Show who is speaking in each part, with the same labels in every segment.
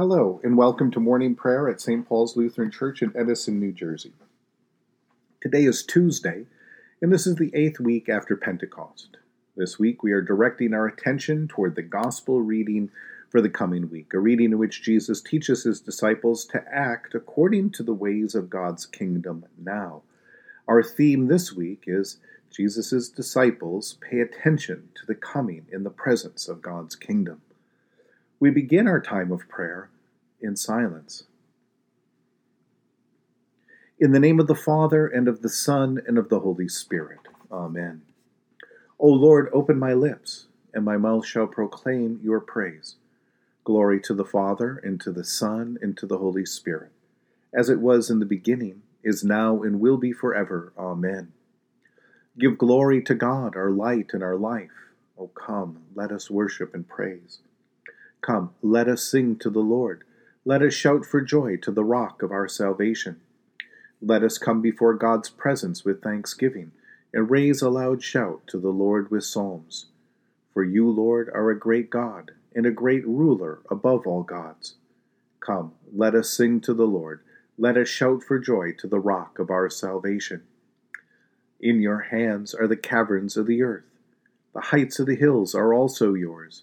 Speaker 1: Hello, and welcome to morning prayer at St. Paul's Lutheran Church in Edison, New Jersey. Today is Tuesday, and this is the eighth week after Pentecost. This week we are directing our attention toward the Gospel reading for the coming week, a reading in which Jesus teaches his disciples to act according to the ways of God's kingdom now. Our theme this week is Jesus' disciples pay attention to the coming in the presence of God's kingdom. We begin our time of prayer in silence. In the name of the Father, and of the Son, and of the Holy Spirit. Amen. O Lord, open my lips, and my mouth shall proclaim your praise. Glory to the Father, and to the Son, and to the Holy Spirit, as it was in the beginning, is now, and will be forever. Amen. Give glory to God, our light and our life. O come, let us worship and praise. Come, let us sing to the Lord. Let us shout for joy to the rock of our salvation. Let us come before God's presence with thanksgiving, and raise a loud shout to the Lord with psalms. For you, Lord, are a great God, and a great ruler above all gods. Come, let us sing to the Lord. Let us shout for joy to the rock of our salvation. In your hands are the caverns of the earth. The heights of the hills are also yours.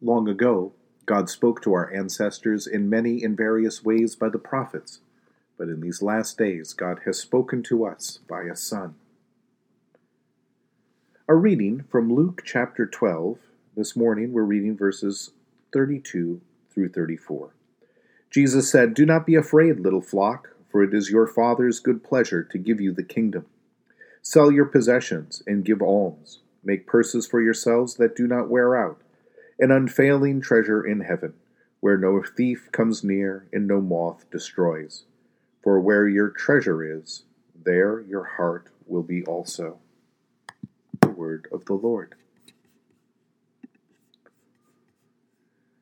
Speaker 1: Long ago, God spoke to our ancestors in many and various ways by the prophets, but in these last days God has spoken to us by a Son. A reading from Luke chapter 12. This morning we're reading verses 32 through 34. Jesus said, Do not be afraid, little flock, for it is your Father's good pleasure to give you the kingdom. Sell your possessions and give alms. Make purses for yourselves that do not wear out an unfailing treasure in heaven, where no thief comes near and no moth destroys. For where your treasure is, there your heart will be also. The word of the Lord.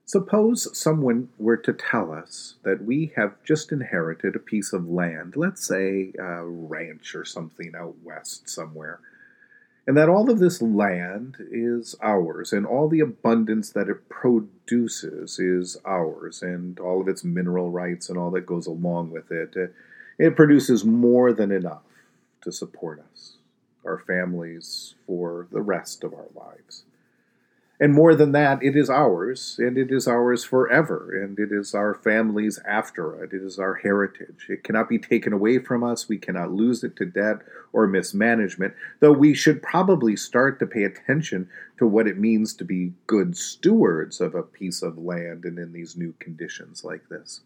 Speaker 1: Suppose someone were to tell us that we have just inherited a piece of land, let's say a ranch or something out west somewhere and that all of this land is ours, and all the abundance that it produces is ours, and all of its mineral rights and all that goes along with it. Uh, it produces more than enough to support us, our families, for the rest of our lives. And more than that, it is ours, and it is ours forever, and it is our families after it. It is our heritage. It cannot be taken away from us. We cannot lose it to debt or mismanagement, though we should probably start to pay attention to what it means to be good stewards of a piece of land and in these new conditions like this.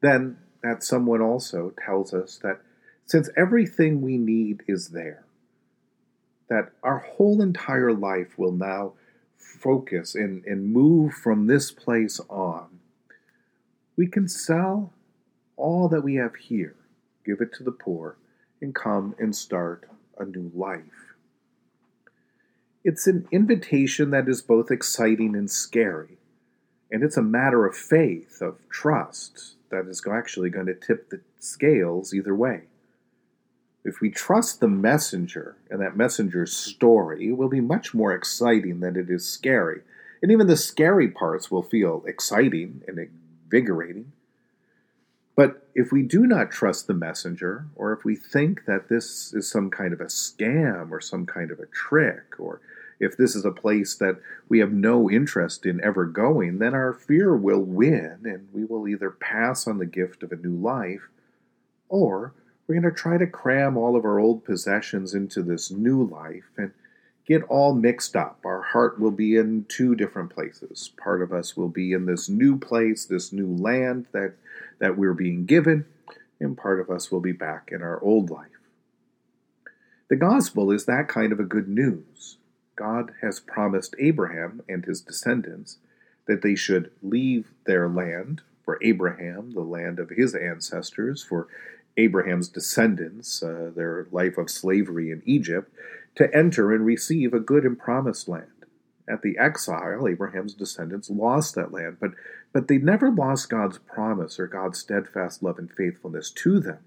Speaker 1: Then, that someone also tells us that since everything we need is there, that our whole entire life will now focus and, and move from this place on. We can sell all that we have here, give it to the poor, and come and start a new life. It's an invitation that is both exciting and scary, and it's a matter of faith, of trust, that is actually going to tip the scales either way. If we trust the messenger and that messenger's story, it will be much more exciting than it is scary. And even the scary parts will feel exciting and invigorating. But if we do not trust the messenger, or if we think that this is some kind of a scam or some kind of a trick, or if this is a place that we have no interest in ever going, then our fear will win and we will either pass on the gift of a new life or we're going to try to cram all of our old possessions into this new life and get all mixed up. Our heart will be in two different places. Part of us will be in this new place, this new land that, that we're being given, and part of us will be back in our old life. The gospel is that kind of a good news. God has promised Abraham and his descendants that they should leave their land for Abraham, the land of his ancestors, for Abraham's descendants, uh, their life of slavery in Egypt, to enter and receive a good and promised land. At the exile, Abraham's descendants lost that land, but, but they never lost God's promise or God's steadfast love and faithfulness to them.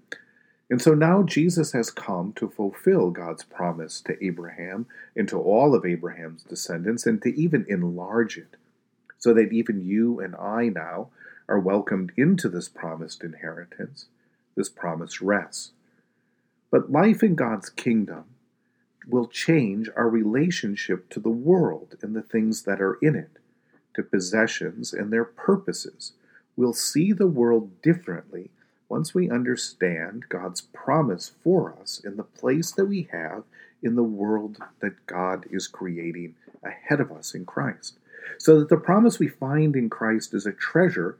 Speaker 1: And so now Jesus has come to fulfill God's promise to Abraham and to all of Abraham's descendants and to even enlarge it so that even you and I now are welcomed into this promised inheritance, this promise rests. But life in God's kingdom will change our relationship to the world and the things that are in it, to possessions and their purposes. We'll see the world differently once we understand God's promise for us in the place that we have in the world that God is creating ahead of us in Christ. So that the promise we find in Christ is a treasure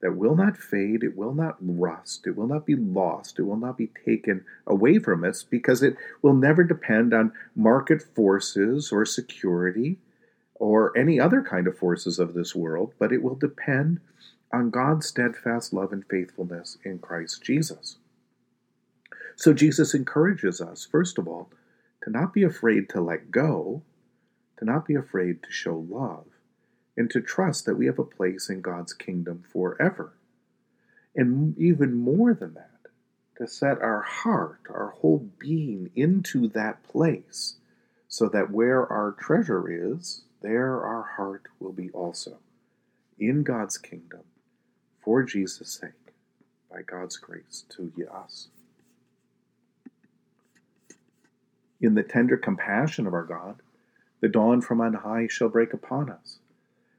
Speaker 1: that will not fade, it will not rust, it will not be lost, it will not be taken away from us because it will never depend on market forces or security or any other kind of forces of this world, but it will depend on God's steadfast love and faithfulness in Christ Jesus. So Jesus encourages us, first of all, to not be afraid to let go, to not be afraid to show love, and to trust that we have a place in God's kingdom forever. And even more than that, to set our heart, our whole being into that place, so that where our treasure is, there our heart will be also, in God's kingdom, for Jesus' sake, by God's grace to us. In the tender compassion of our God, the dawn from on high shall break upon us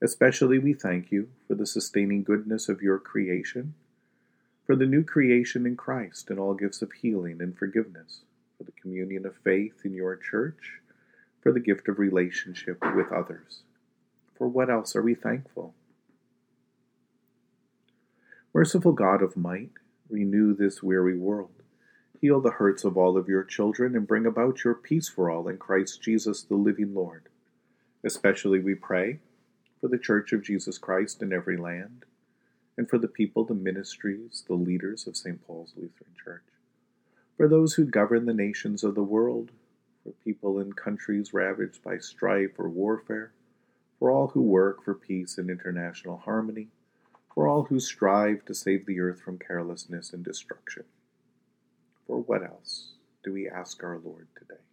Speaker 1: Especially we thank you for the sustaining goodness of your creation, for the new creation in Christ and all gifts of healing and forgiveness, for the communion of faith in your church, for the gift of relationship with others. For what else are we thankful? Merciful God of might, renew this weary world. Heal the hurts of all of your children and bring about your peace for all in Christ Jesus, the living Lord. Especially we pray for the Church of Jesus Christ in every land, and for the people, the ministries, the leaders of St. Paul's Lutheran Church, for those who govern the nations of the world, for people in countries ravaged by strife or warfare, for all who work for peace and international harmony, for all who strive to save the earth from carelessness and destruction. For what else do we ask our Lord today?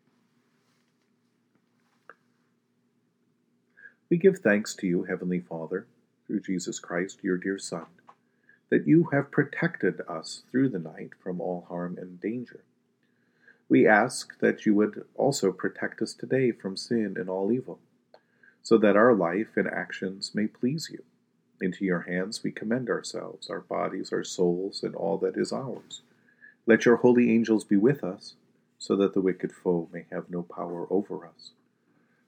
Speaker 1: We give thanks to you, Heavenly Father, through Jesus Christ, your dear Son, that you have protected us through the night from all harm and danger. We ask that you would also protect us today from sin and all evil, so that our life and actions may please you. Into your hands we commend ourselves, our bodies, our souls, and all that is ours. Let your holy angels be with us, so that the wicked foe may have no power over us.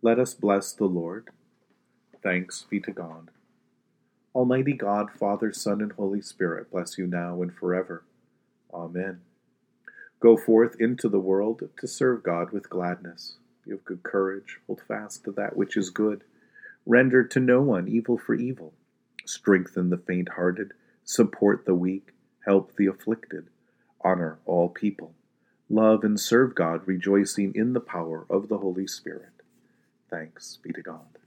Speaker 1: Let us bless the Lord. Thanks be to God. Almighty God, Father, Son, and Holy Spirit, bless you now and forever. Amen. Go forth into the world to serve God with gladness. Be of good courage, hold fast to that which is good. Render to no one evil for evil. Strengthen the faint hearted, support the weak, help the afflicted, honor all people. Love and serve God, rejoicing in the power of the Holy Spirit. Thanks be to God.